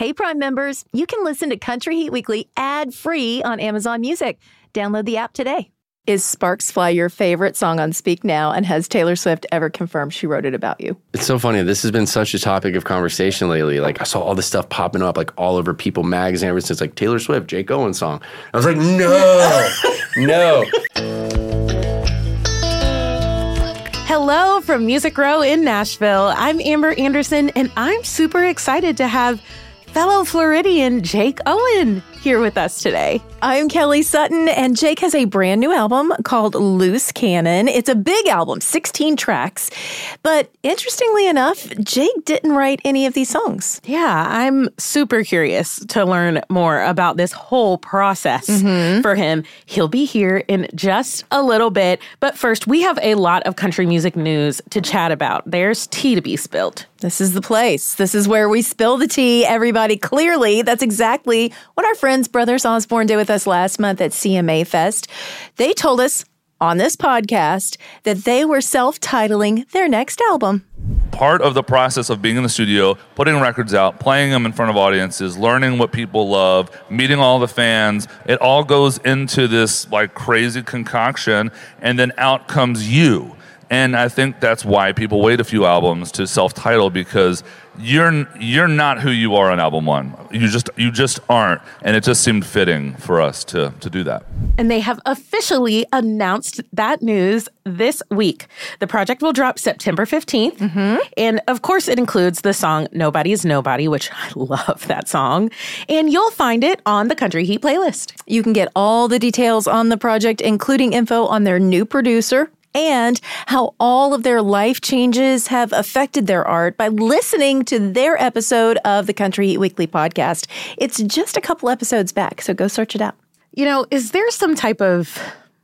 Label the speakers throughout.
Speaker 1: Hey, Prime members, you can listen to Country Heat Weekly ad free on Amazon Music. Download the app today. Is Sparks Fly your favorite song on Speak Now? And has Taylor Swift ever confirmed she wrote it about you?
Speaker 2: It's so funny. This has been such a topic of conversation lately. Like I saw all this stuff popping up like all over People magazine ever since like Taylor Swift, Jake Owen song. I was like, no, no.
Speaker 3: Hello from Music Row in Nashville. I'm Amber Anderson, and I'm super excited to have fellow Floridian Jake Owen here with us today.
Speaker 1: I'm Kelly Sutton, and Jake has a brand new album called Loose Cannon. It's a big album, 16 tracks. But interestingly enough, Jake didn't write any of these songs.
Speaker 3: Yeah, I'm super curious to learn more about this whole process mm-hmm. for him. He'll be here in just a little bit. But first, we have a lot of country music news to chat about. There's tea to be spilled.
Speaker 1: This is the place. This is where we spill the tea, everybody. Clearly, that's exactly what our friends Brothers Osborne did with us last month at CMA Fest. They told us on this podcast that they were self titling their next album.
Speaker 4: Part of the process of being in the studio, putting records out, playing them in front of audiences, learning what people love, meeting all the fans, it all goes into this like crazy concoction, and then out comes you. And I think that's why people wait a few albums to self title because you're you're not who you are on album one. You just you just aren't, and it just seemed fitting for us to to do that.
Speaker 3: And they have officially announced that news this week. The project will drop September 15th, mm-hmm. and of course, it includes the song "Nobody's Nobody," which I love that song. And you'll find it on the Country Heat playlist.
Speaker 1: You can get all the details on the project, including info on their new producer, and how all of their life changes have affected their art by listening to their episode of the Country Weekly podcast. It's just a couple episodes back, so go search it out.
Speaker 3: You know, is there some type of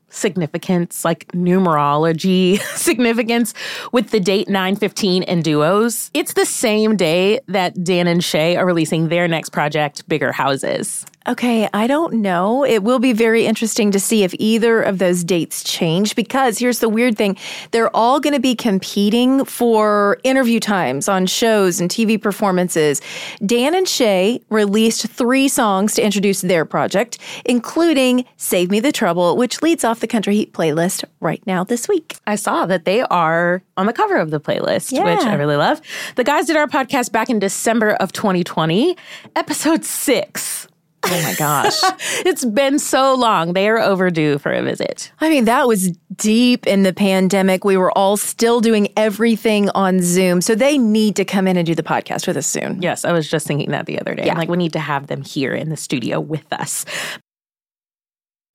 Speaker 3: significance, like numerology significance with the date 915 and duos. It's the same day that Dan and Shay are releasing their next project, Bigger Houses.
Speaker 1: Okay, I don't know. It will be very interesting to see if either of those dates change because here's the weird thing. They're all going to be competing for interview times on shows and TV performances. Dan and Shay released three songs to introduce their project, including Save Me the Trouble, which leads off the Country Heat playlist right now this week.
Speaker 3: I saw that they are on the cover of the playlist, yeah. which I really love. The guys did our podcast back in December of 2020, episode six
Speaker 1: Oh my gosh.
Speaker 3: it's been so long. They are overdue for a visit.
Speaker 1: I mean, that was deep in the pandemic. We were all still doing everything on Zoom. So they need to come in and do the podcast with us soon.
Speaker 3: Yes, I was just thinking that the other day. Yeah. like, we need to have them here in the studio with us.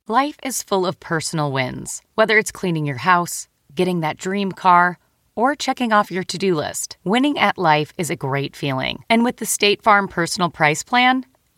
Speaker 5: Life is full of personal wins, whether it's cleaning your house, getting that dream car, or checking off your to do list. Winning at life is a great feeling. And with the State Farm Personal Price Plan,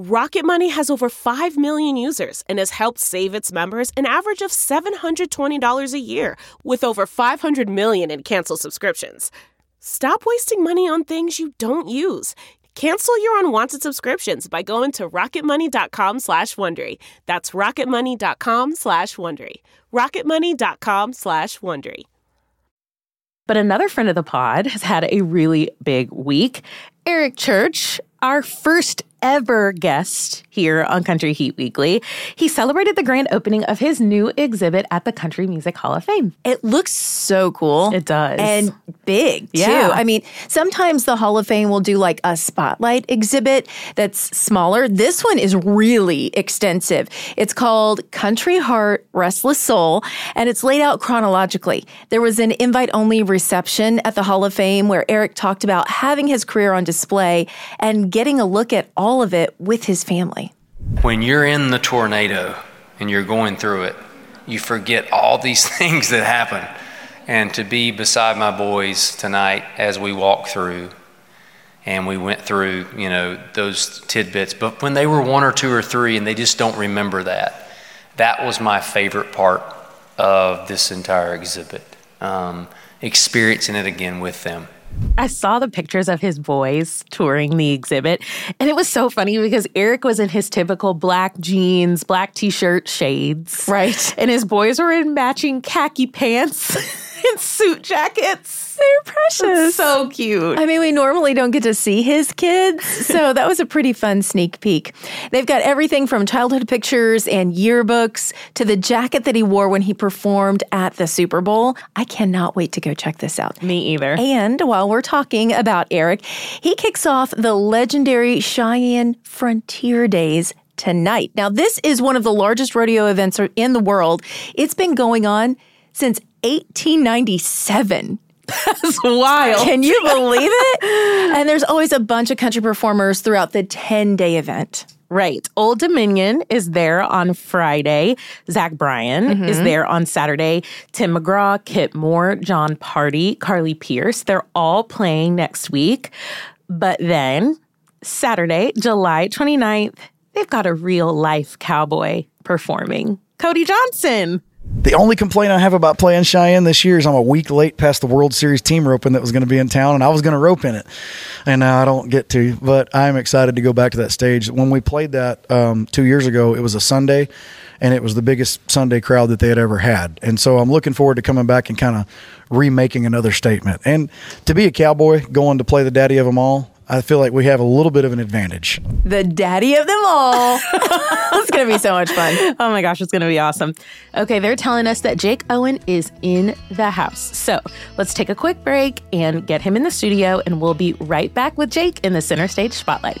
Speaker 6: Rocket Money has over 5 million users and has helped save its members an average of $720 a year with over 500 million in canceled subscriptions. Stop wasting money on things you don't use. Cancel your unwanted subscriptions by going to rocketmoney.com slash Wondery. That's rocketmoney.com slash Wondery. rocketmoney.com slash Wondery.
Speaker 3: But another friend of the pod has had a really big week. Eric Church our first ever guest here on Country Heat Weekly. He celebrated the grand opening of his new exhibit at the Country Music Hall of Fame.
Speaker 1: It looks so cool.
Speaker 3: It does.
Speaker 1: And big,
Speaker 3: Yeah.
Speaker 1: too. I mean, sometimes the Hall of Fame will do like a spotlight exhibit that's smaller. This one is really extensive. It's called Country Heart, Restless Soul, and it's laid out chronologically. There was an invite only reception at the Hall of Fame where Eric talked about having his career on display and getting a look at all of it with his family.
Speaker 7: when you're in the tornado and you're going through it, you forget all these things that happen. And to be beside my boys tonight as we walk through, and we went through, you know, those tidbits, but when they were one or two or three and they just don't remember that, that was my favorite part of this entire exhibit. Um, experiencing it again with them.
Speaker 3: I saw the pictures of his boys touring the exhibit, and it was so funny because Eric was in his typical black jeans, black t shirt shades.
Speaker 1: Right.
Speaker 3: And his boys were in matching khaki pants and suit jackets.
Speaker 1: They're precious.
Speaker 3: So cute.
Speaker 1: I mean, we normally don't get to see his kids, so that was a pretty fun sneak peek. They've got everything from childhood pictures and yearbooks to the jacket that he wore when he performed at the Super Bowl. I cannot wait to go check this out.
Speaker 3: Me either.
Speaker 1: And while we're talking about Eric, he kicks off the legendary Cheyenne Frontier Days tonight. Now, this is one of the largest rodeo events in the world. It's been going on since 1897.
Speaker 3: That's wild.
Speaker 1: Can you believe it? and there's always a bunch of country performers throughout the 10 day event.
Speaker 3: Right. Old Dominion is there on Friday. Zach Bryan is mm-hmm. there on Saturday. Tim McGraw, Kip Moore, Jon Pardi, Carly Pearce. They're all playing next week. But then Saturday, July 29th, they've got a real life cowboy performing. Cody Johnson.
Speaker 8: The only complaint I have about playing Cheyenne this year is I'm a week late past the World Series team roping that was going to be in town, and I was going to rope in it, and now I don't get to. But I'm excited to go back to that stage. When we played that um, two years ago, it was a Sunday, and it was the biggest Sunday crowd that they had ever had, and so I'm looking forward to coming back and kind of remaking another statement. And to be a cowboy, going to play the daddy of them all, I feel like we have a little bit of an advantage.
Speaker 1: The daddy of them all. it's going to be so much fun.
Speaker 3: Oh my gosh, it's going to be awesome. Okay, they're telling us that Jake Owen is in the house. So let's take a quick break and get him in the studio, and we'll be right back with Jake in the center stage spotlight.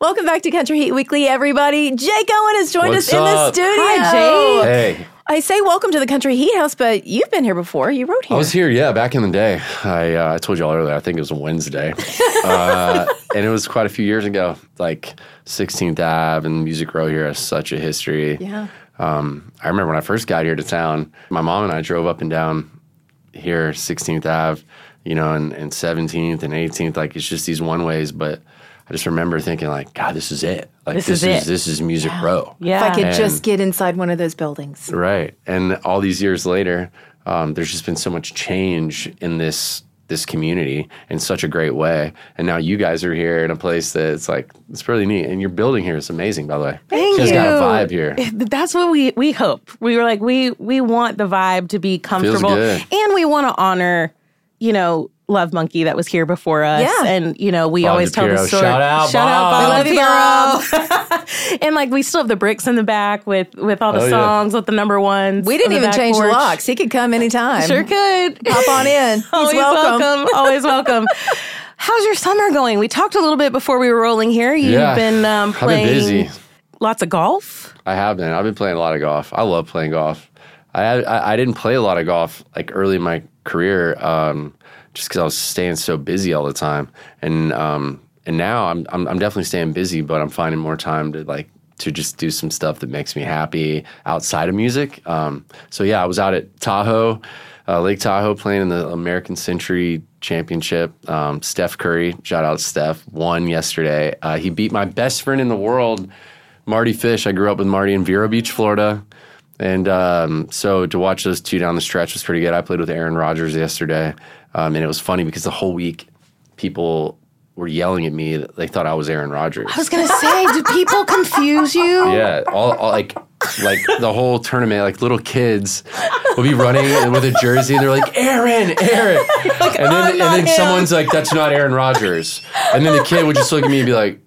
Speaker 1: Welcome back to Country Heat Weekly, everybody. Jake Owen has joined
Speaker 2: What's
Speaker 1: us in the
Speaker 2: up?
Speaker 1: studio.
Speaker 3: Hi, Jake.
Speaker 2: Hey,
Speaker 1: I say welcome to the Country Heat House, but you've been here before. You wrote here.
Speaker 2: I was here, yeah, back in the day. I uh, I told you all earlier. I think it was a Wednesday, uh, and it was quite a few years ago. Like 16th Ave and Music Row here has such a history.
Speaker 1: Yeah.
Speaker 2: Um, I remember when I first got here to town, my mom and I drove up and down here 16th Ave, you know, and, and 17th and 18th. Like it's just these one ways, but I just remember thinking like, God, this is it. Like
Speaker 3: This
Speaker 2: this,
Speaker 3: is
Speaker 2: is, this is Music Row.
Speaker 3: Yeah.
Speaker 1: If I could
Speaker 2: And-
Speaker 1: just get inside one of those buildings.
Speaker 2: Right. And all these years later, um, there's just been so much change in this this community in such a great way. And now you guys are here in a place that's like it's really neat. And your building here is amazing, by the way.
Speaker 3: Thank
Speaker 2: It's
Speaker 3: you.
Speaker 2: got a vibe here.
Speaker 3: That's what we we hope. We were like we we want the vibe to be comfortable,
Speaker 2: good.
Speaker 3: and we want to honor, you know, Love Monkey that was here before us.
Speaker 1: Yeah.
Speaker 3: And, you know, we
Speaker 2: Bob
Speaker 3: always tell the story.
Speaker 2: Shout out,
Speaker 3: Shout out,
Speaker 2: Bob.
Speaker 3: Bob.
Speaker 1: We love
Speaker 3: DiPiero. and like we still have the bricks in the back with with all the
Speaker 2: Oh, yeah.
Speaker 3: songs with the number ones.
Speaker 1: We didn't
Speaker 3: the
Speaker 1: even
Speaker 3: back
Speaker 1: change
Speaker 3: porch.
Speaker 1: the locks. He could come anytime.
Speaker 3: Sure could.
Speaker 1: Hop on in. He's
Speaker 3: Always
Speaker 1: welcome.
Speaker 3: Always welcome. How's your summer going? We talked a little bit before we were rolling here. You've
Speaker 2: Yeah.
Speaker 3: been um,
Speaker 2: I've been
Speaker 3: playing
Speaker 2: busy.
Speaker 3: lots of golf.
Speaker 2: I have been. I've been playing a lot of golf. I love playing golf. I I, I didn't play a lot of golf like early in my career, um, just because I was staying so busy all the time. And um, and now I'm, I'm I'm definitely staying busy, but I'm finding more time to like to just do some stuff that makes me happy outside of music. Um, so yeah, I was out at Tahoe, uh, Lake Tahoe, playing in the American Century Championship. Um, Steph Curry, shout out Steph, won yesterday. Uh, he beat my best friend in the world. Mardy Fish. I grew up with Marty in Vero Beach, Florida. And um, so to watch those two down the stretch was pretty good. I played with Aaron Rodgers yesterday. Um, and it was funny because the whole week people were yelling at me. that They thought I was Aaron Rodgers.
Speaker 3: I was gonna say, do people confuse you?
Speaker 2: Yeah, all, all like like the whole tournament, like little kids will be running with a jersey, and they're like, "Aaron, Aaron," and then and then someone's like, "That's not Aaron Rodgers," and then the kid would just look at me and be like,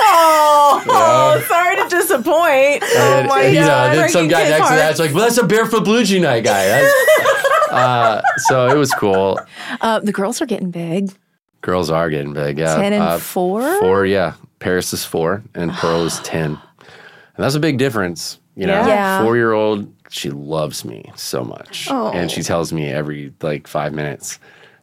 Speaker 1: Oh,
Speaker 2: Yeah.
Speaker 1: sorry to disappoint. Oh
Speaker 2: and,
Speaker 1: my
Speaker 2: and, you know, then some guy next to that's like, "Well, that's a barefoot blue jean night guy." Uh, so it was cool.
Speaker 1: Uh, the girls are getting big.
Speaker 2: Girls are getting big, yeah.
Speaker 1: 10 and
Speaker 2: Uh,
Speaker 1: four?
Speaker 2: Four, yeah. Paris is four, and Pearl is ten, and that's a big difference. You know,
Speaker 1: Yeah.
Speaker 2: four year old, she loves me so much,
Speaker 1: Oh.
Speaker 2: and she tells me every like five minutes.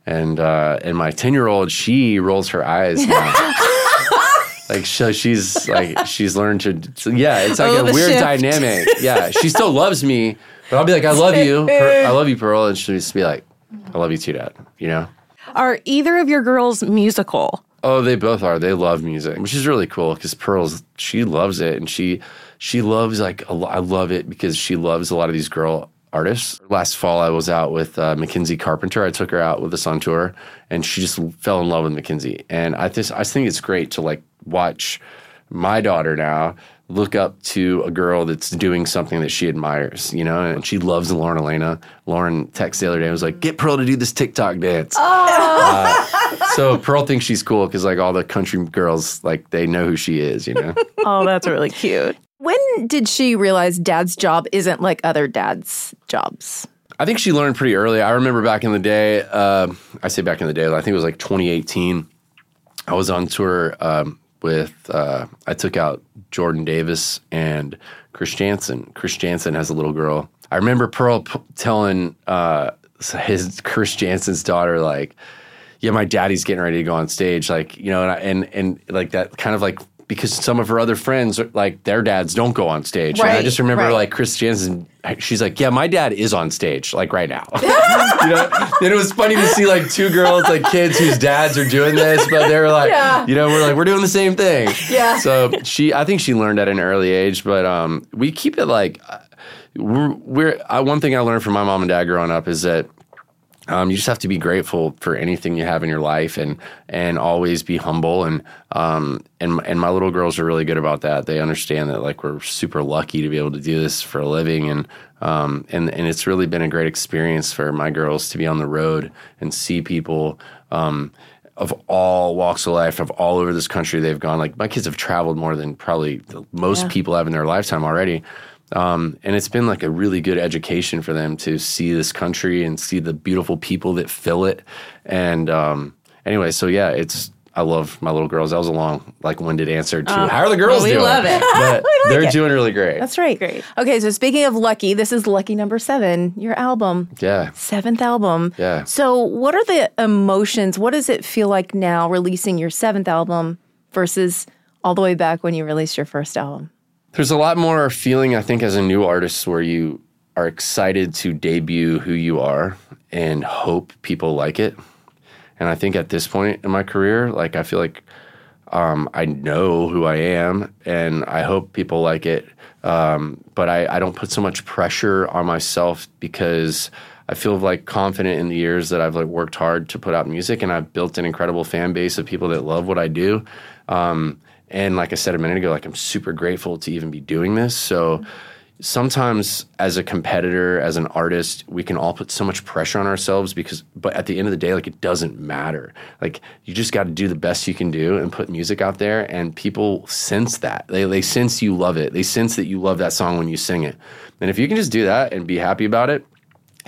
Speaker 2: And uh, and my ten year old, she rolls her eyes now. like so she's like she's learned to yeah it's like
Speaker 3: Oh,
Speaker 2: a weird
Speaker 3: shift.
Speaker 2: dynamic yeah she still loves me but i'll be like i love you Per- i love you pearl and she'll just be like i love you too dad you know
Speaker 3: Are either of your girls musical?
Speaker 2: Oh, they both are. They love music, which is really cool because Pearl's she loves it, and she she loves like a lo- I love it because she loves a lot of these girl artists. Last fall, I was out with uh, Mackenzie Carpenter. I took her out with us on tour, and she just fell in love with Mackenzie. And I just I think it's great to like watch my daughter now look up to a girl that's doing something that she admires, you know, and she loves Lauren Alaina. Lauren texted the other day and was like, "Get Pearl to do this TikTok dance." Uh, so Pearl thinks she's cool because like all the country girls, like they know who she is, you know.
Speaker 3: Oh, that's really cute.
Speaker 1: When did she realize dad's job isn't like other dads' jobs?
Speaker 2: I think she learned pretty early. I remember back in the day. Uh, I say back in the day. I think it was like 2018. I was on tour um, with. Uh, I took out Jordan Davis and Chris Janson. Chris Janson has a little girl. I remember Pearl p- telling uh, his Chris Janson's daughter like, "Yeah, my daddy's getting ready to go on stage." Like you know, and I, and, and like that kind of like because some of her other friends like their dads don't go on stage. And I just remember
Speaker 1: right.
Speaker 2: like Chris Janson. She's like, "Yeah, my dad is on stage like right now." you know, and it was funny to see like two girls, like kids whose dads are doing this, but they were like,
Speaker 1: Yeah.
Speaker 2: you know, we're like we're doing the same thing.
Speaker 1: Yeah.
Speaker 2: So she, I think she learned at an early age, but um, we keep it like uh, we're. we're uh, one thing I learned from my mom and dad growing up is that um, you just have to be grateful for anything you have in your life and and always be humble and um and and my little girls are really good about that. They understand that like we're super lucky to be able to do this for a living and um and and it's really been a great experience for my girls to be on the road and see people um of all walks of life, of all over this country, they've gone. Like my kids have traveled more than probably most
Speaker 1: Yeah.
Speaker 2: people have in their lifetime already. Um, and it's been like a really good education for them to see this country and see the beautiful people that fill it. And um, anyway, so yeah, it's I love my little girls. That was a long, like winded answer to
Speaker 1: Uh,
Speaker 2: how are the girls
Speaker 1: well, we
Speaker 2: doing?
Speaker 1: love it.
Speaker 2: But
Speaker 1: We like
Speaker 2: they're
Speaker 1: it.
Speaker 2: doing really great.
Speaker 1: That's right. Great. Okay, so speaking of lucky, this is lucky number seven, your album.
Speaker 2: yeah.
Speaker 1: Seventh album.
Speaker 2: Yeah.
Speaker 1: So, what are the emotions? What does it feel like now releasing your seventh album versus all the way back when you released your first album?
Speaker 2: There's a lot more feeling, I think, as a new artist where you are excited to debut who you are and hope people like it. And I think at this point in my career, like I feel like um, I know who I am and I hope people like it. Um, but I, I don't put so much pressure on myself because I feel like confident in the years that I've like worked hard to put out music and I've built an incredible fan base of people that love what I do. Um, and like I said a minute ago, like I'm super grateful to even be doing this. So, sometimes as a competitor, as an artist, we can all put so much pressure on ourselves because, but at the end of the day, like it doesn't matter. Like you just got to do the best you can do and put music out there, and people sense that. They they sense you love it. They sense that you love that song when you sing it. And if you can just do that and be happy about it,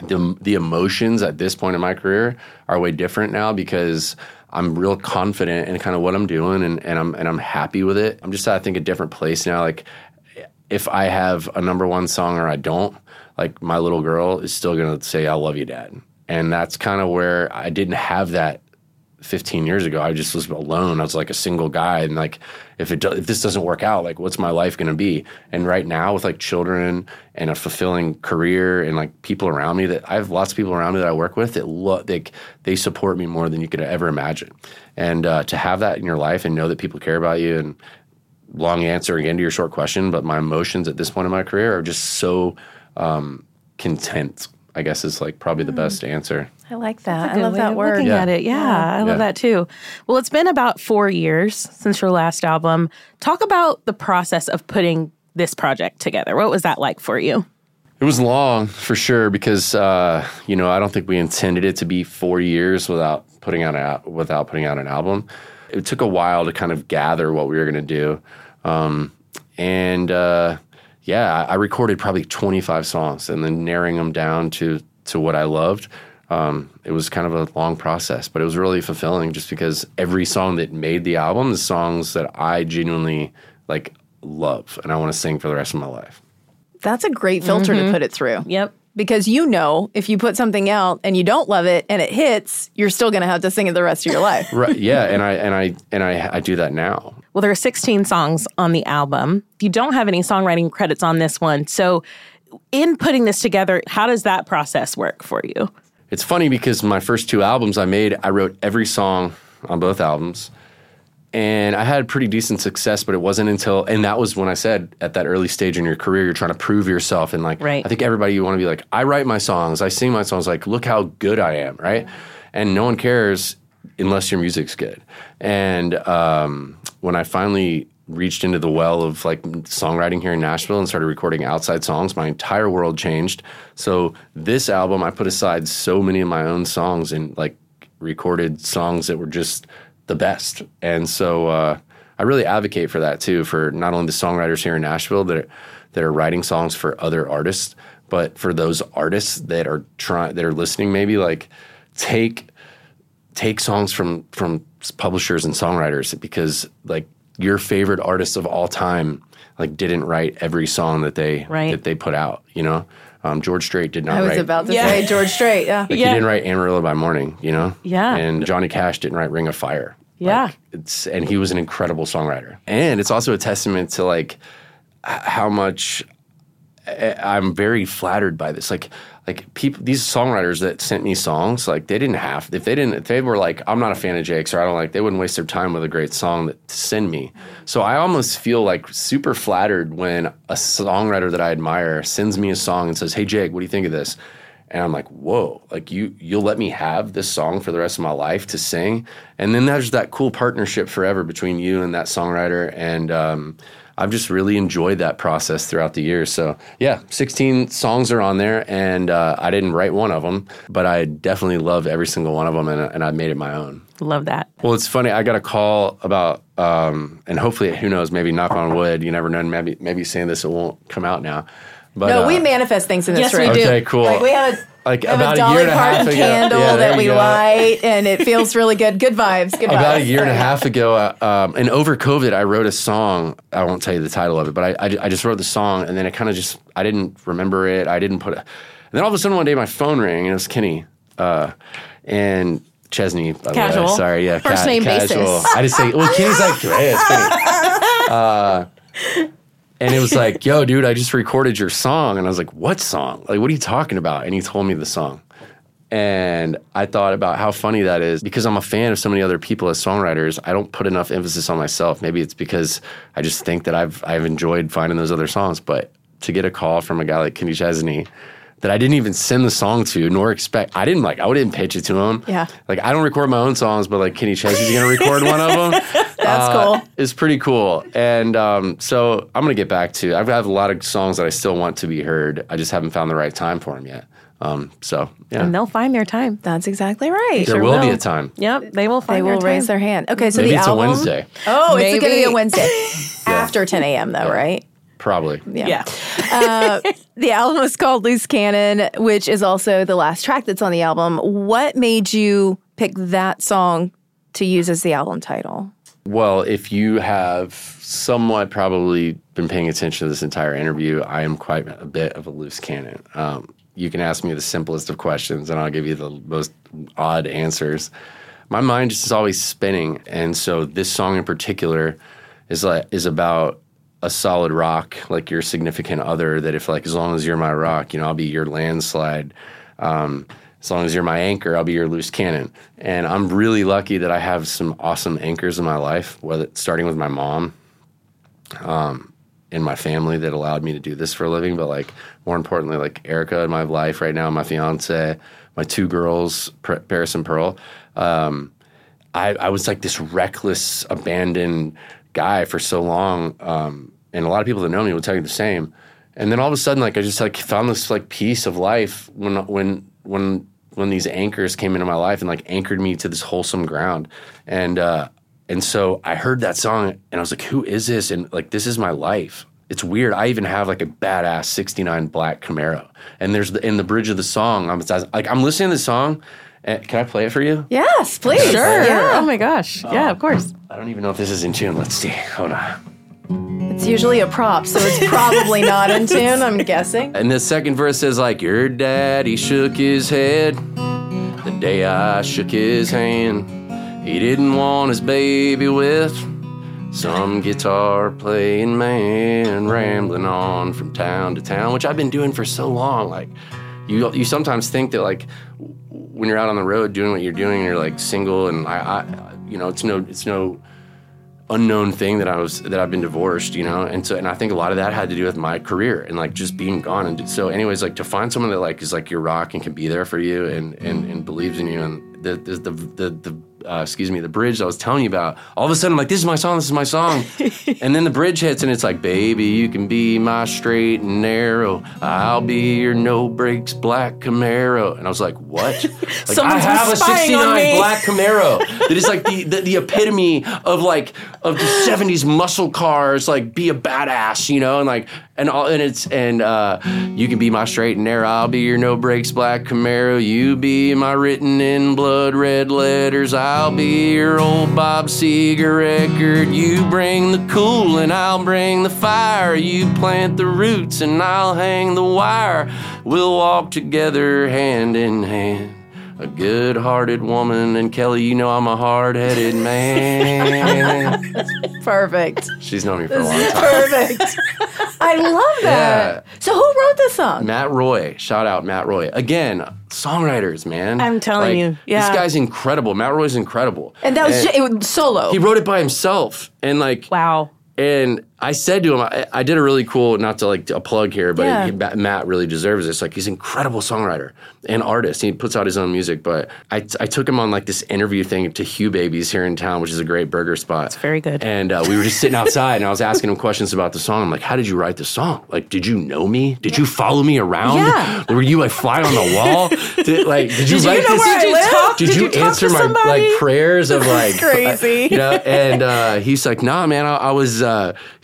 Speaker 2: the the emotions at this point in my career are way different now because I'm real confident in kind of what I'm doing and, and I'm and I'm happy with it. I'm just I think a different place now. Like if I have a number one song or I don't, like my little girl is still gonna say I love you, dad. And that's kind of where I didn't have that 15 years ago. I just was alone. I was like a single guy, and like if it do, if this doesn't work out, like what's my life gonna be? And right now with like children and a fulfilling career and like people around me that I have lots of people around me that I work with that lo- they they support me more than you could ever imagine. And uh, to have that in your life and know that people care about you and long answer again to your short question, but my emotions at this point in my career are just so um, content. I guess is like probably the best answer.
Speaker 1: I like that.
Speaker 3: That's a
Speaker 1: I
Speaker 3: good
Speaker 1: love that word.
Speaker 3: Looking
Speaker 2: Yeah.
Speaker 3: at it, yeah, I love
Speaker 2: Yeah.
Speaker 3: that too. Well, it's been about four years since your last album. Talk about the process of putting this project together. What was that like for you?
Speaker 2: It was long for sure because uh, you know I don't think we intended it to be four years without putting out a, without putting out an album. It took a while to kind of gather what we were going to do, um, and uh, yeah, I I recorded probably 25 songs and then narrowing them down to to what I loved. Um, it was kind of a long process, but it was really fulfilling just because every song that made the album is songs that I genuinely like love and I want to sing for the rest of my life.
Speaker 1: That's a great filter to put it through.
Speaker 3: Yep.
Speaker 1: Because you know, if you put something out and you don't love it and it hits, you're still going to have to sing it the rest of your life.
Speaker 2: right yeah and i and i and i i do that now
Speaker 3: Well, there are 16 songs on the album. You don't have any songwriting credits on this one. So, in putting this together, how does that process work for you?
Speaker 2: it's funny because my first two albums i made i wrote every song on both albums and i had pretty decent success but it wasn't until and that was when i said at that early stage in your career you're trying to prove yourself. And like
Speaker 3: Right.
Speaker 2: i think everybody you want to be like i write my songs i sing my songs like look how good i am right? And no one cares unless your music's good. And um, when i finally reached into the well of like songwriting here in nashville and started recording outside songs my entire world changed. So this album i put aside so many of my own songs and like recorded songs that were just the best. And so uh, I really advocate for that too, for not only the songwriters here in Nashville that are, that are writing songs for other artists, but for those artists that are trying that are listening, maybe like take take songs from from publishers and songwriters because like your favorite artists of all time like didn't write every song that they
Speaker 3: Right.
Speaker 2: that they put out. You know, um, George Strait did not
Speaker 1: I was
Speaker 2: write.
Speaker 1: about to
Speaker 3: Yeah.
Speaker 1: say George Strait. Yeah.
Speaker 2: Like he didn't write Amarillo by Morning, you know?
Speaker 3: Yeah.
Speaker 2: And Johnny Cash didn't write Ring of Fire.
Speaker 3: Yeah.
Speaker 2: Like, it's and he was an incredible songwriter. And it's also a testament to like how much I'm very flattered by this. Like like people these songwriters that sent me songs, like they didn't have if they didn't if they were like, I'm not a fan of Jake's or I don't like they wouldn't waste their time with a great song that, to send me. So I almost feel like super flattered when a songwriter that I admire sends me a song and says, Hey Jake, what do you think of this? And I'm like, whoa, like you you'll let me have this song for the rest of my life to sing. And then there's that cool partnership forever between you and that songwriter. And um, I've just really enjoyed that process throughout the years. So yeah, 16 songs are on there, and uh, I didn't write one of them, but I definitely love every single one of them, and, and I made it my own.
Speaker 3: Love that.
Speaker 2: Well, it's funny. I got a call about, um, and hopefully, who knows? Maybe knock on wood. You never know. Maybe maybe saying this, it won't come out now. But
Speaker 1: no, we
Speaker 2: uh,
Speaker 1: manifest things in this
Speaker 3: Yes, we
Speaker 1: room.
Speaker 3: do.
Speaker 2: Okay, cool.
Speaker 1: Like we have a
Speaker 2: like
Speaker 1: we have
Speaker 2: about
Speaker 1: a
Speaker 2: a
Speaker 1: Dolly
Speaker 2: year and a half
Speaker 1: Parton
Speaker 2: ago.
Speaker 1: candle
Speaker 2: Yeah,
Speaker 1: that we
Speaker 2: go.
Speaker 1: light, and it feels really good. Good vibes. Good vibes.
Speaker 2: About a year and a half ago, uh, um, and over COVID, I wrote a song. I won't tell you the title of it, but I, I, I just wrote the song, and then it kind of just I didn't remember it. I didn't put it. And then all of a sudden, one day, my phone rang, and it was Kenny, uh, and Chesney. By the way.
Speaker 3: Casual.
Speaker 2: Sorry, yeah,
Speaker 3: First name
Speaker 2: casual.
Speaker 3: basis.
Speaker 2: I just say, well, Kenny's like, hey, it's Kenny. Uh, and it was like, yo, dude, I just recorded your song, and I was like, what song? Like, what are you talking about? And he told me the song. And I thought about how funny that is because I'm a fan of so many other people as songwriters. I don't put enough emphasis on myself. Maybe it's because I just think that I've I've enjoyed finding those other songs. But to get a call from a guy like Kenny Chesney that I didn't even send the song to, nor expect, I didn't like, I didn't pitch it to him.
Speaker 1: Yeah.
Speaker 2: Like I don't record my own songs, but like Kenny Chesney's gonna record one of them.
Speaker 1: That's
Speaker 2: uh,
Speaker 1: cool.
Speaker 2: It's pretty cool. And um, so I'm going to get back to I've got a lot of songs that I still want to be heard. I just haven't found the right time for them yet. Um, so, yeah.
Speaker 3: And they'll find their time.
Speaker 1: That's exactly right.
Speaker 2: there will, be a time.
Speaker 3: Yep, they will find They
Speaker 1: will
Speaker 3: their
Speaker 1: raise
Speaker 3: time.
Speaker 1: their hand. Okay, so
Speaker 2: Maybe
Speaker 1: the
Speaker 2: it's
Speaker 1: album.
Speaker 2: a Wednesday.
Speaker 1: Oh, it's going to be a Wednesday after 10 a.m. though, right?
Speaker 2: Probably.
Speaker 3: Yeah.
Speaker 1: uh, the album is called Loose Cannon, which is also the last track that's on the album. What made you pick that song to use as the album title?
Speaker 2: Well, if you have somewhat probably been paying attention to this entire interview, I am quite a bit of a loose cannon. Um, you can ask me the simplest of questions, and I'll give you the most odd answers. My mind just is always spinning, and so this song in particular is like is about a solid rock, like your significant other. That if like as long as you're my rock, you know, I'll be your landslide. Um, as long as you're my anchor, I'll be your loose cannon. And I'm really lucky that I have some awesome anchors in my life, whether starting with my mom, um, in my family that allowed me to do this for a living, but like more importantly, like Erica in my life right now, my fiance, my two girls, Paris and Pearl. Um, I, I was like this reckless, abandoned guy for so long, um, and a lot of people that know me will tell you the same. And then all of a sudden, like I just like found this like piece of life when when when when these anchors came into my life and like anchored me to this wholesome ground. And uh, and so I heard that song and I was like, who is this? And like this is my life. It's weird. I even have like a badass '69 black Camaro. And there's the, in the bridge of the song. I'm like I'm listening to the song. And can I play it for you?
Speaker 1: Yes, please.
Speaker 3: Sure.
Speaker 1: Yeah.
Speaker 3: Oh my gosh. Yeah, of course.
Speaker 2: I don't even know if this is in tune. Let's see. Hold on.
Speaker 1: It's usually a prop, so it's probably not in tune, I'm guessing.
Speaker 2: And the second verse says like your daddy shook his head the day I shook his hand. He didn't want his baby with some guitar playing man rambling on from town to town, which I've been doing for so long. Like you you sometimes think that like when you're out on the road doing what you're doing and you're like single and I, I you know it's no it's no unknown thing that I was that I've been divorced, you know, and so and I think a lot of that had to do with my career and like just being gone. And so, anyways, like to find someone that like is like your rock and can be there for you and and, and believes in you and the the the the, the uh, excuse me, the bridge I was telling you about. All of a sudden, I'm like, this is my song, this is my song, and then the bridge hits and it's like, baby, you can be my straight and narrow. I'll be your no brakes black Camaro. And I was like, what? Like I have a 69 black Camaro that is like the, the, the epitome of like of the 70s muscle cars like be a badass you know and like and all and it's and uh you can be my straight and narrow I'll be your no brakes black Camaro you be my written in blood red letters I'll be your old Bob Seger record you bring the cool and I'll bring the fire you plant the roots and I'll hang the wire we'll walk together hand in hand a good-hearted woman, and Kelly, you know I'm a hard-headed man.
Speaker 1: Perfect.
Speaker 2: She's known me for a long time.
Speaker 1: perfect. I love that. Yeah. So who wrote this song?
Speaker 2: Matt Roy, shout out Matt Roy. Again, songwriters, man.
Speaker 3: I'm telling
Speaker 2: Like,
Speaker 3: you, yeah.
Speaker 2: this guy's incredible. Matt Roy's incredible,
Speaker 1: And that was ju- it was solo.
Speaker 2: he wrote it by himself, and like
Speaker 3: Wow.
Speaker 2: And I said to him, I, I did a really cool, not to like a plug here, but
Speaker 1: Yeah.
Speaker 2: he, Matt really deserves this. Like he's an incredible songwriter and artist. He puts out his own music. But I, I took him on like this interview thing to Hugh Baby's here in town, which is a great burger spot. It's
Speaker 3: very good.
Speaker 2: And uh, we were just sitting outside, and I was asking him questions about the song. I'm like, "How did you write the song? Like, did you know me? Did you follow me around?
Speaker 3: Yeah.
Speaker 2: Were you a fly on the wall? Did, like, did you
Speaker 3: Did you know
Speaker 2: this?
Speaker 3: I live?
Speaker 2: Did,
Speaker 3: Did
Speaker 2: you,
Speaker 3: you
Speaker 2: answer my like prayers of like
Speaker 1: crazy.
Speaker 2: you know? And uh, he's like, nah, man, I, I was.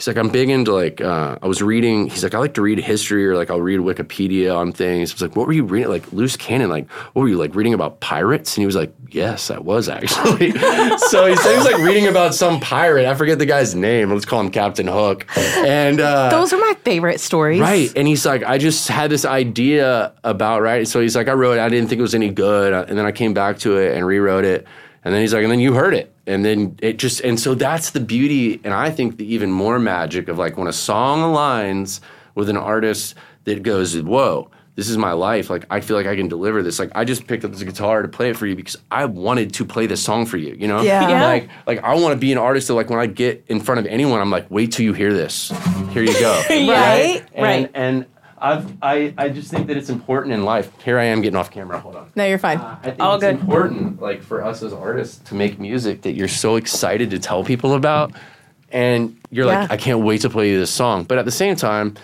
Speaker 2: He's like, I'm big into like. Uh, I was reading. He's like, I like to read history or like I'll read Wikipedia on things. I was like, what were you reading? Like loose cannon. Like what were you like reading about pirates? And he was like, yes, I was actually. so he said he was like reading about some pirate. I forget the guy's name. Let's call him Captain Hook. And uh,
Speaker 3: Those are my favorite stories.
Speaker 2: Right. And he's like, I just had this idea about, right? So he's like, I wrote it. I didn't think it was any good. And then I came back to it and rewrote it. And then he's like, and then you heard it. And then it just, and so that's the beauty. And I think the even more magic of like when a song aligns with an artist that goes, whoa, this is my life. Like, I feel like I can deliver this. Like, I just picked up this guitar to play it for you because I wanted to play this song for you, you know?
Speaker 1: Yeah. Yeah.
Speaker 2: Like, like I want to be an artist that, like, when I get in front of anyone, I'm like, wait till you hear this. Here you go.
Speaker 3: Yeah.
Speaker 1: Right?
Speaker 2: And,
Speaker 3: Right.
Speaker 2: And I've, I I just think that it's important in life. Here I am getting off camera. Hold on.
Speaker 1: No, you're fine.
Speaker 2: Uh, I think
Speaker 1: All
Speaker 2: it's
Speaker 1: good.
Speaker 2: important, like for us as artists, to make music that you're so excited to tell people about, and you're like, I can't wait to play you this song. But at the same time,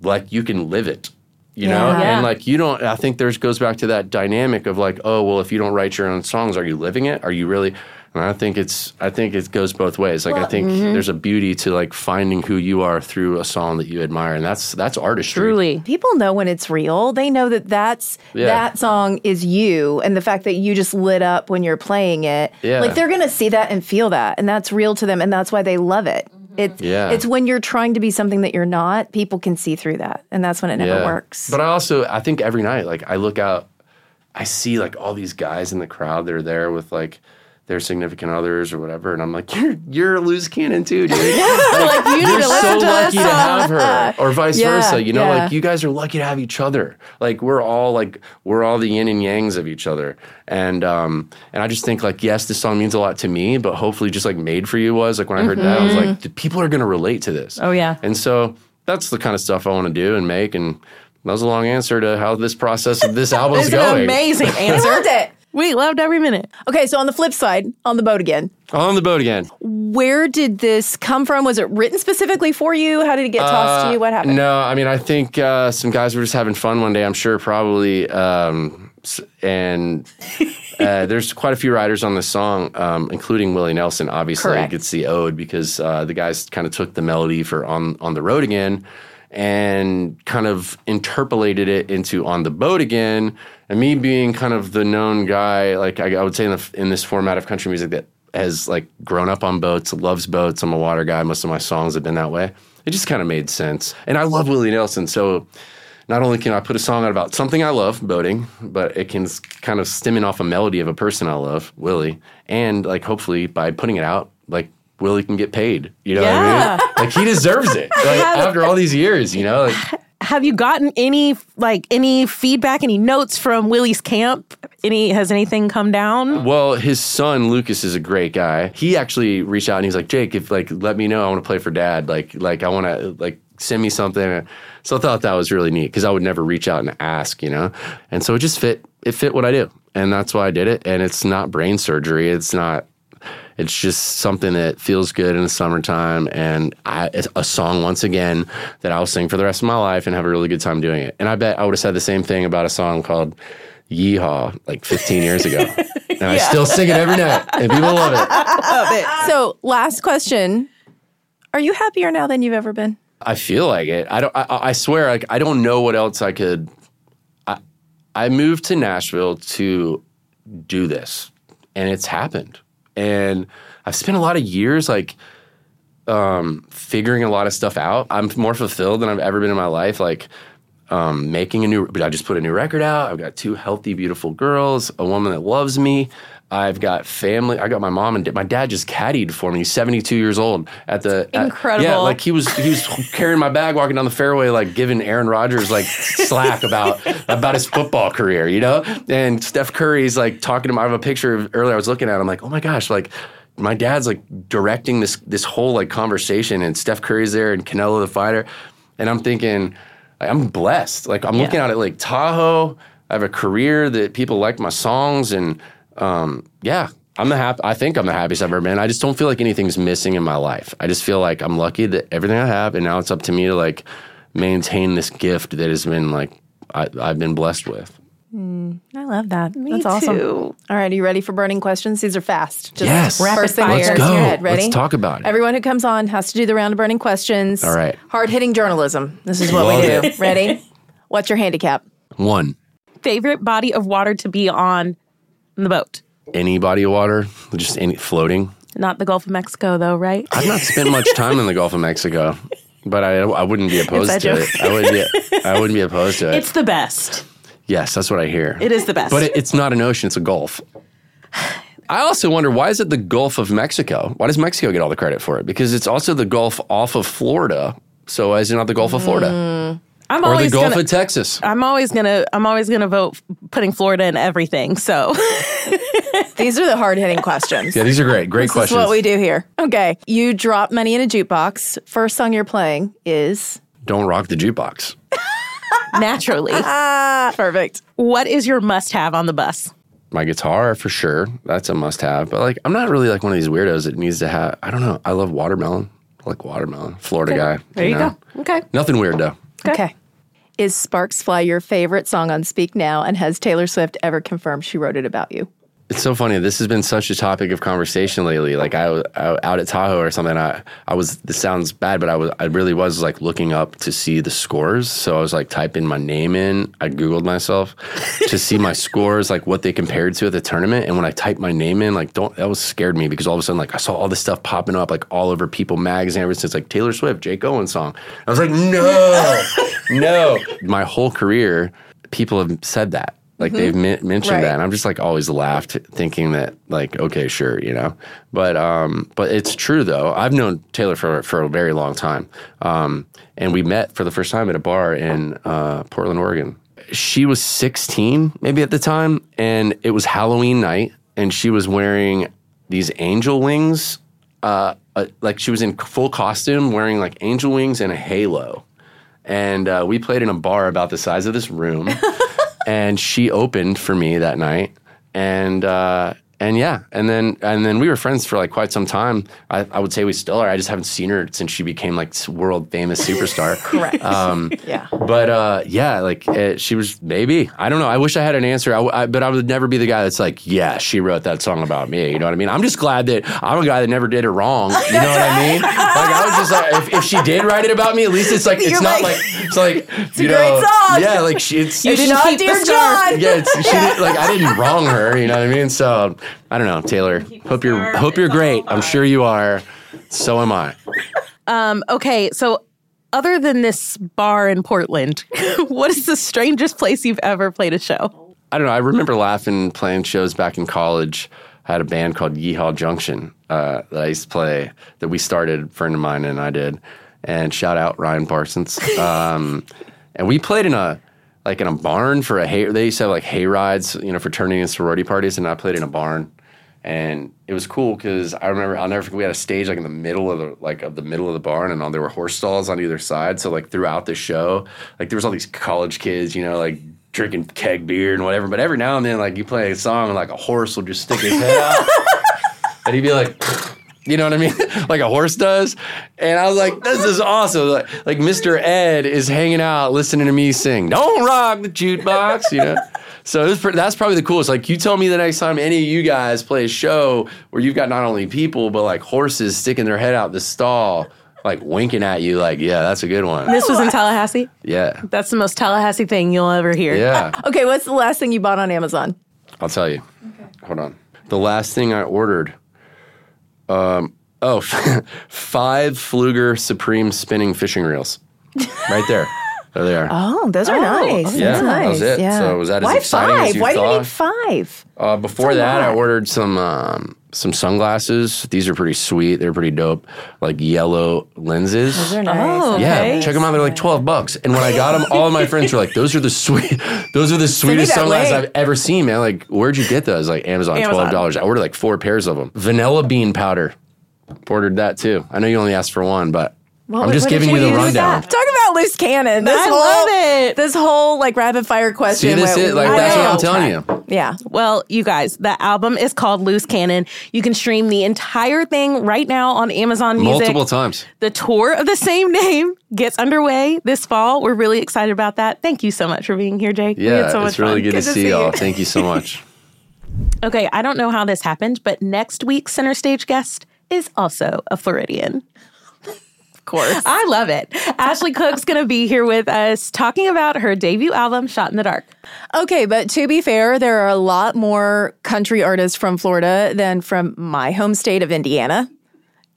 Speaker 2: like you can live it, you know,
Speaker 1: Yeah.
Speaker 2: and like you don't. I think there's goes back to that dynamic of like, oh well, if you don't write your own songs, are you living it? Are you really? And I think it's. I think it goes both ways. Like I
Speaker 1: Well,
Speaker 2: think
Speaker 1: mhm.
Speaker 2: there's a beauty to like finding who you are through a song that you admire, and that's that's artistry.
Speaker 1: Truly, people know when it's real. They know that that's
Speaker 2: Yeah.
Speaker 1: that song is you and the fact that you just lit up when you're playing it.
Speaker 2: Yeah.
Speaker 1: Like they're going to see that and feel that and that's real to them and that's why they love it. It's
Speaker 2: Yeah.
Speaker 1: it's when you're trying to be something that you're not, people can see through that and that's when it never
Speaker 2: Yeah.
Speaker 1: works.
Speaker 2: But I also I think every night, like I look out, I see like all these guys in the crowd that are there with like their significant others or whatever, and I'm like, you're you're a loose cannon too, dude.
Speaker 1: like you
Speaker 2: you're so
Speaker 1: to
Speaker 2: lucky to have her, or vice
Speaker 1: Yeah,
Speaker 2: versa. You know,
Speaker 1: yeah.
Speaker 2: like you guys are lucky to have each other. Like we're all like we're all the yin and yangs of each other. And um and I just think like yes, this song means a lot to me, but hopefully just like made for you was like when I heard that, I was like, "The people are gonna relate to this.
Speaker 3: Oh, yeah.
Speaker 2: And so that's the kind of stuff I want to do and make. And that was a long answer to how this process of this album is
Speaker 3: It's an
Speaker 2: going.
Speaker 3: amazing
Speaker 1: I loved it.
Speaker 3: We loved every minute.
Speaker 1: Okay, so on the flip side, on the boat again.
Speaker 2: On the boat again.
Speaker 1: Where did this come from? Was it written specifically for you? How did it get tossed to
Speaker 2: Uh,
Speaker 1: you? What happened?
Speaker 2: No, I mean, I think uh, some guys were just having fun one day. I'm sure, probably, um, and uh, there's quite a few writers on this song, um, including Willie Nelson. Obviously,
Speaker 1: Correct.
Speaker 2: it's the ode because uh, the guys kind of took the melody for "On on the Road Again" and kind of interpolated it into "On the Boat Again." And me being kind of the known guy, like I, I would say in, the, in this format of country music that has like grown up on boats, loves boats. I'm a water guy. Most of my songs have been that way. It just kind of made sense. And I love Willie Nelson, so not only can I put a song out about something I love, boating, but it can kind of stem in off a melody of a person I love, Willie, and like hopefully by putting it out, like Willie can get paid. You know what I mean? Like he deserves it. Like after all these years, you know, like
Speaker 3: Have you gotten any like any feedback, any notes from Willie's camp? Any has anything come down?
Speaker 2: Well, his son Lucas is a great guy. He actually reached out and he's like, Jake, if like let me know, I want to play for dad. Like like I want to like send me something. So I thought that was really neat because I would never reach out and ask, you know. And so it just fit. It fit what I do, and that's why I did it. And it's not brain surgery. It's not. It's just something that feels good in the summertime, and I, it's a song once again that I'll sing for the rest of my life and have a really good time doing it. And I bet I would have said the same thing about a song called "Yeehaw" like 15 years ago, and I still sing it every night, and people love it.
Speaker 1: Love it. So, last question. Are you happier now than you've ever been?
Speaker 2: I feel like it. I don't. I, I swear, like I don't know what else I could. I I moved to Nashville to do this, and it's happened. And I've spent a lot of years like um, figuring a lot of stuff out. I'm more fulfilled than I've ever been in my life. Like um, making a new. But I just put a new record out. I've got two healthy, beautiful girls, a woman that loves me. I've got family. I got my mom and dad. my dad just caddied for me. He's 72 years old at the at-
Speaker 3: Incredible.
Speaker 2: yeah, like he was he was carrying my bag walking down the fairway, like giving Aaron Rodgers like slack about about his football career, you know. And Steph Curry's like talking to him. I have a picture of earlier. I was looking at. I'm like, oh my gosh, like my dad's like directing this this whole like conversation, and Steph Curry's there, and Canelo the fighter, and I'm thinking, like, I'm blessed. Like I'm
Speaker 3: Yeah.
Speaker 2: looking out at Lake Tahoe. I have a career that people like my songs, and um, yeah, I'm the happy. I think I'm the happiest I've ever been. I just don't feel like anything's missing in my life. I just feel like I'm lucky that everything I have, and now it's up to me to like maintain this gift that has been like I, I've been blessed with.
Speaker 1: I love that.
Speaker 3: Me
Speaker 1: That's awesome.
Speaker 3: too.
Speaker 1: All right, are you ready for burning questions? These are fast. Just
Speaker 2: Yes.
Speaker 3: Rapid
Speaker 1: first thing that
Speaker 3: fire.
Speaker 2: Let's
Speaker 1: comes
Speaker 2: go.
Speaker 1: to your head. Ready?
Speaker 2: Let's talk about it.
Speaker 1: Everyone who comes on has to do the round of burning questions.
Speaker 2: All right.
Speaker 1: Hard hitting journalism. This is what
Speaker 2: Love
Speaker 1: we do.
Speaker 2: it.
Speaker 1: Ready? What's your handicap?
Speaker 2: One,
Speaker 3: Favorite body of water to be on the boat?
Speaker 2: any body of water, just any floating.
Speaker 3: Not the Gulf of Mexico, though, right?
Speaker 2: I've not spent much time in the Gulf of Mexico, but I I wouldn't be opposed to it. I would be I wouldn't be opposed to it.
Speaker 3: It's the best.
Speaker 2: yes, that's what I hear.
Speaker 3: It is the best.
Speaker 2: But it, it's not an ocean; it's a gulf. I also wonder why is it the Gulf of Mexico? Why does Mexico get all the credit for it? Because it's also the Gulf off of Florida. So why is it not the Gulf of Florida hmm.
Speaker 3: I'm
Speaker 2: or the
Speaker 3: always
Speaker 2: Gulf
Speaker 3: gonna,
Speaker 2: of Texas?
Speaker 3: I'm always gonna I'm always gonna vote putting Florida in everything. So
Speaker 1: These are the hard hitting questions.
Speaker 2: Yeah, these are great. Great
Speaker 1: this
Speaker 2: questions.
Speaker 1: is what we do here. Okay. You drop money in a jukebox. First song you're playing is
Speaker 2: Don't rock the jukebox.
Speaker 3: naturally.
Speaker 1: Perfect.
Speaker 3: What is your must have on the bus?
Speaker 2: My guitar for sure. That's a must have. But like I'm not really like one of these weirdos that needs to have I don't know. I love watermelon. I like watermelon. Florida guy.
Speaker 3: There you,
Speaker 2: know?
Speaker 3: go. Okay.
Speaker 2: Nothing weird though.
Speaker 1: Okay. Is Sparks Fly your favorite song on Speak Now? And has Taylor Swift ever confirmed she wrote it about you?
Speaker 2: It's so funny. This has been such a topic of conversation lately. Like I was out at Tahoe or something. I, I was. This sounds bad, but I was. I really was like looking up to see the scores. So I was like typing my name in. I googled myself to see my scores, like what they compared to at the tournament. And when I typed my name in, like don't that was scared me because all of a sudden like I saw all this stuff popping up like all over People magazine. Ever since like Taylor Swift, Jake Owen song. I was like, no, no. My whole career, people have said that. Like they've men- mentioned
Speaker 1: Right.
Speaker 2: that, and I'm just like always laughed, thinking that like okay, sure, you know. But um, but it's true though. I've known Taylor for for a very long time, um, and we met for the first time at a bar in uh, Portland, Oregon. She was 16 maybe at the time, and it was Halloween night, and she was wearing these angel wings, uh, uh, like she was in full costume, wearing like angel wings and a halo and uh, we played in a bar about the size of this room. and she opened for me that night, and uh, and yeah, and then and then we were friends for like quite some time. I, I would say we still are. I just haven't seen her since she became like world famous superstar.
Speaker 1: Correct.
Speaker 2: Um,
Speaker 1: yeah.
Speaker 2: but uh, yeah, like uh, she was maybe. I don't know. I wish I had an answer. I, I- but I would never be the guy that's like, yeah, she wrote that song about me. You know what I mean? I'm just glad that I'm a guy that never did it wrong. You know what I mean? Like I was just like, if, if she did write it about me, at least it's like it's
Speaker 1: You're
Speaker 2: not
Speaker 1: like,
Speaker 2: like it's like
Speaker 1: a
Speaker 2: you know,
Speaker 1: song.
Speaker 2: yeah, like she, it's
Speaker 1: You
Speaker 3: didn't
Speaker 1: shot
Speaker 3: keep
Speaker 1: dear. John.
Speaker 2: yeah, it's, she did, like I didn't wrong her. You know what I mean? So I don't know, Taylor. Hope you're hope you're great. I'm sure you are. So am I.
Speaker 3: Um, okay, so other than this bar in Portland, what is the strangest place you've ever played a show?
Speaker 2: I don't know. I remember laughing playing shows back in college. I had a band called Yeehaw Junction uh, that I used to play that we started, a friend of mine and I did. And shout out Ryan Parsons. Um, and we played in a like in a barn for a hay. They used to have like hay rides, you know, fraternity and sorority parties, and I played in a barn. And it was cool because I remember I'll never forget we had a stage like in the middle of the like of the middle of the barn, and all, there were horse stalls on either side. So like throughout the show, like there was all these college kids, you know, like drinking keg beer and whatever. But every now and then, like you play a song, and like a horse will just stick his head out, and he'd be like. You know what I mean? like a horse does. And I was like, this is awesome. Like, like Mr. Ed is hanging out listening to me sing, Don't rock the jukebox, you know? So it was pr- that's probably the coolest. Like you tell me the next time any of you guys play a show where you've got not only people, but like horses sticking their head out the stall, like winking at you, like, yeah, that's a good one.
Speaker 3: This was in Tallahassee.
Speaker 2: Yeah.
Speaker 3: That's the most Tallahassee thing you'll ever hear.
Speaker 2: Yeah.
Speaker 1: Okay, what's the last thing you bought on Amazon?
Speaker 2: I'll tell you. Okay. Hold on. The last thing I ordered, um, oh, five Pflueger Supreme spinning fishing reels. Right there. There they are.
Speaker 1: Oh, those are
Speaker 3: Oh,
Speaker 1: nice.
Speaker 2: Yeah,
Speaker 1: That's
Speaker 2: that was it.
Speaker 1: Yeah.
Speaker 2: So was that as
Speaker 1: Why
Speaker 2: exciting as
Speaker 1: five?
Speaker 2: you
Speaker 1: Why do you need five?
Speaker 2: Uh, before
Speaker 1: That's a
Speaker 2: that, I ordered some um, some sunglasses. These are pretty sweet. They're pretty dope. Like yellow lenses.
Speaker 1: Those are nice.
Speaker 3: Oh,
Speaker 2: Yeah, check them out. They're like twelve bucks. And when I got them, all of my friends were like, "Those are the sweet, those are the sweetest sunglasses
Speaker 1: link.
Speaker 2: I've ever seen, man." Like, where'd you get those? Like Amazon,
Speaker 3: Amazon.
Speaker 2: twelve dollars. I ordered like four pairs of them. Vanilla bean powder. Ordered that too. I know you only asked for one, but I'm just
Speaker 1: what did
Speaker 2: giving you the rundown.
Speaker 1: that? Talk about loose cannon. This
Speaker 3: I
Speaker 1: whole,
Speaker 3: love it.
Speaker 1: This whole like rapid fire question.
Speaker 2: See, this
Speaker 1: went
Speaker 2: is like that's what I'm telling you.
Speaker 1: Yeah.
Speaker 3: Well, you guys, the album is called Loose Cannon. You can stream the entire thing right now on Amazon Music.
Speaker 2: Multiple times.
Speaker 3: The tour of the same name gets underway this fall. We're really excited about that. Thank you so much for being here, Jake. we had
Speaker 2: Yeah,
Speaker 3: so much
Speaker 2: it's really
Speaker 3: fun.
Speaker 2: good, to see y'all. Thank you so much.
Speaker 3: Okay, I don't know how this happened, but next week's center stage guest is also a Floridian.
Speaker 1: Of course.
Speaker 3: I love it. Ashley Cooke's going to be here with us talking about her debut album, Shot in the Dark.
Speaker 1: Okay, but to be fair, there are a lot more country artists from Florida than from my home state of Indiana.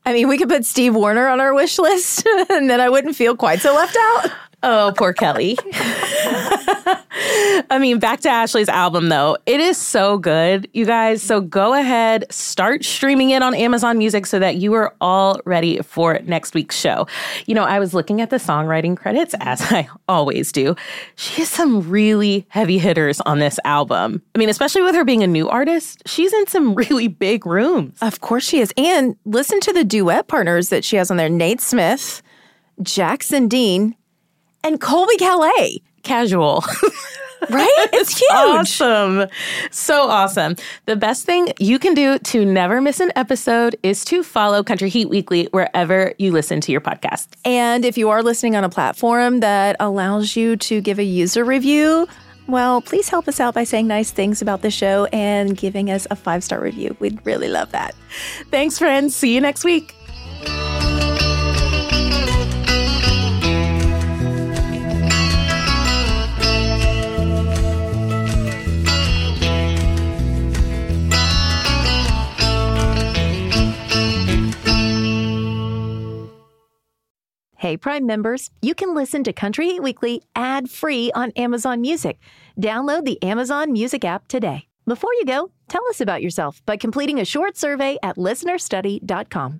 Speaker 1: I mean, we could put Steve Wariner on our wish list, and then I wouldn't feel quite so left out.
Speaker 3: Oh, poor Kelly. I mean, back to Ashley's album, though. It is so good, you guys. So go ahead, start streaming it on Amazon Music so that you are all ready for next week's show. You know, I was looking at the songwriting credits, as I always do. She has some really heavy hitters on this album. I mean, especially with her being a new artist, she's in some really big rooms.
Speaker 1: Of course she is. And listen to the duet partners that she has on there Nate Smith, Jackson Dean, and Colbie Caillat.
Speaker 3: casual.
Speaker 1: Right? It's huge.
Speaker 3: awesome. So awesome. The best thing you can do to never miss an episode is to follow Country Heat Weekly wherever you listen to your podcast.
Speaker 1: And if you are listening on a platform that allows you to give a user review, well, please help us out by saying nice things about the show and giving us a five star review. We'd really love that.
Speaker 3: Thanks, friends. See you next week.
Speaker 1: Hey, Prime members, you can listen to Country Heat Weekly ad free on Amazon Music. Download the Amazon Music app today. Before you go, tell us about yourself by completing a short survey at listenerstudy.com.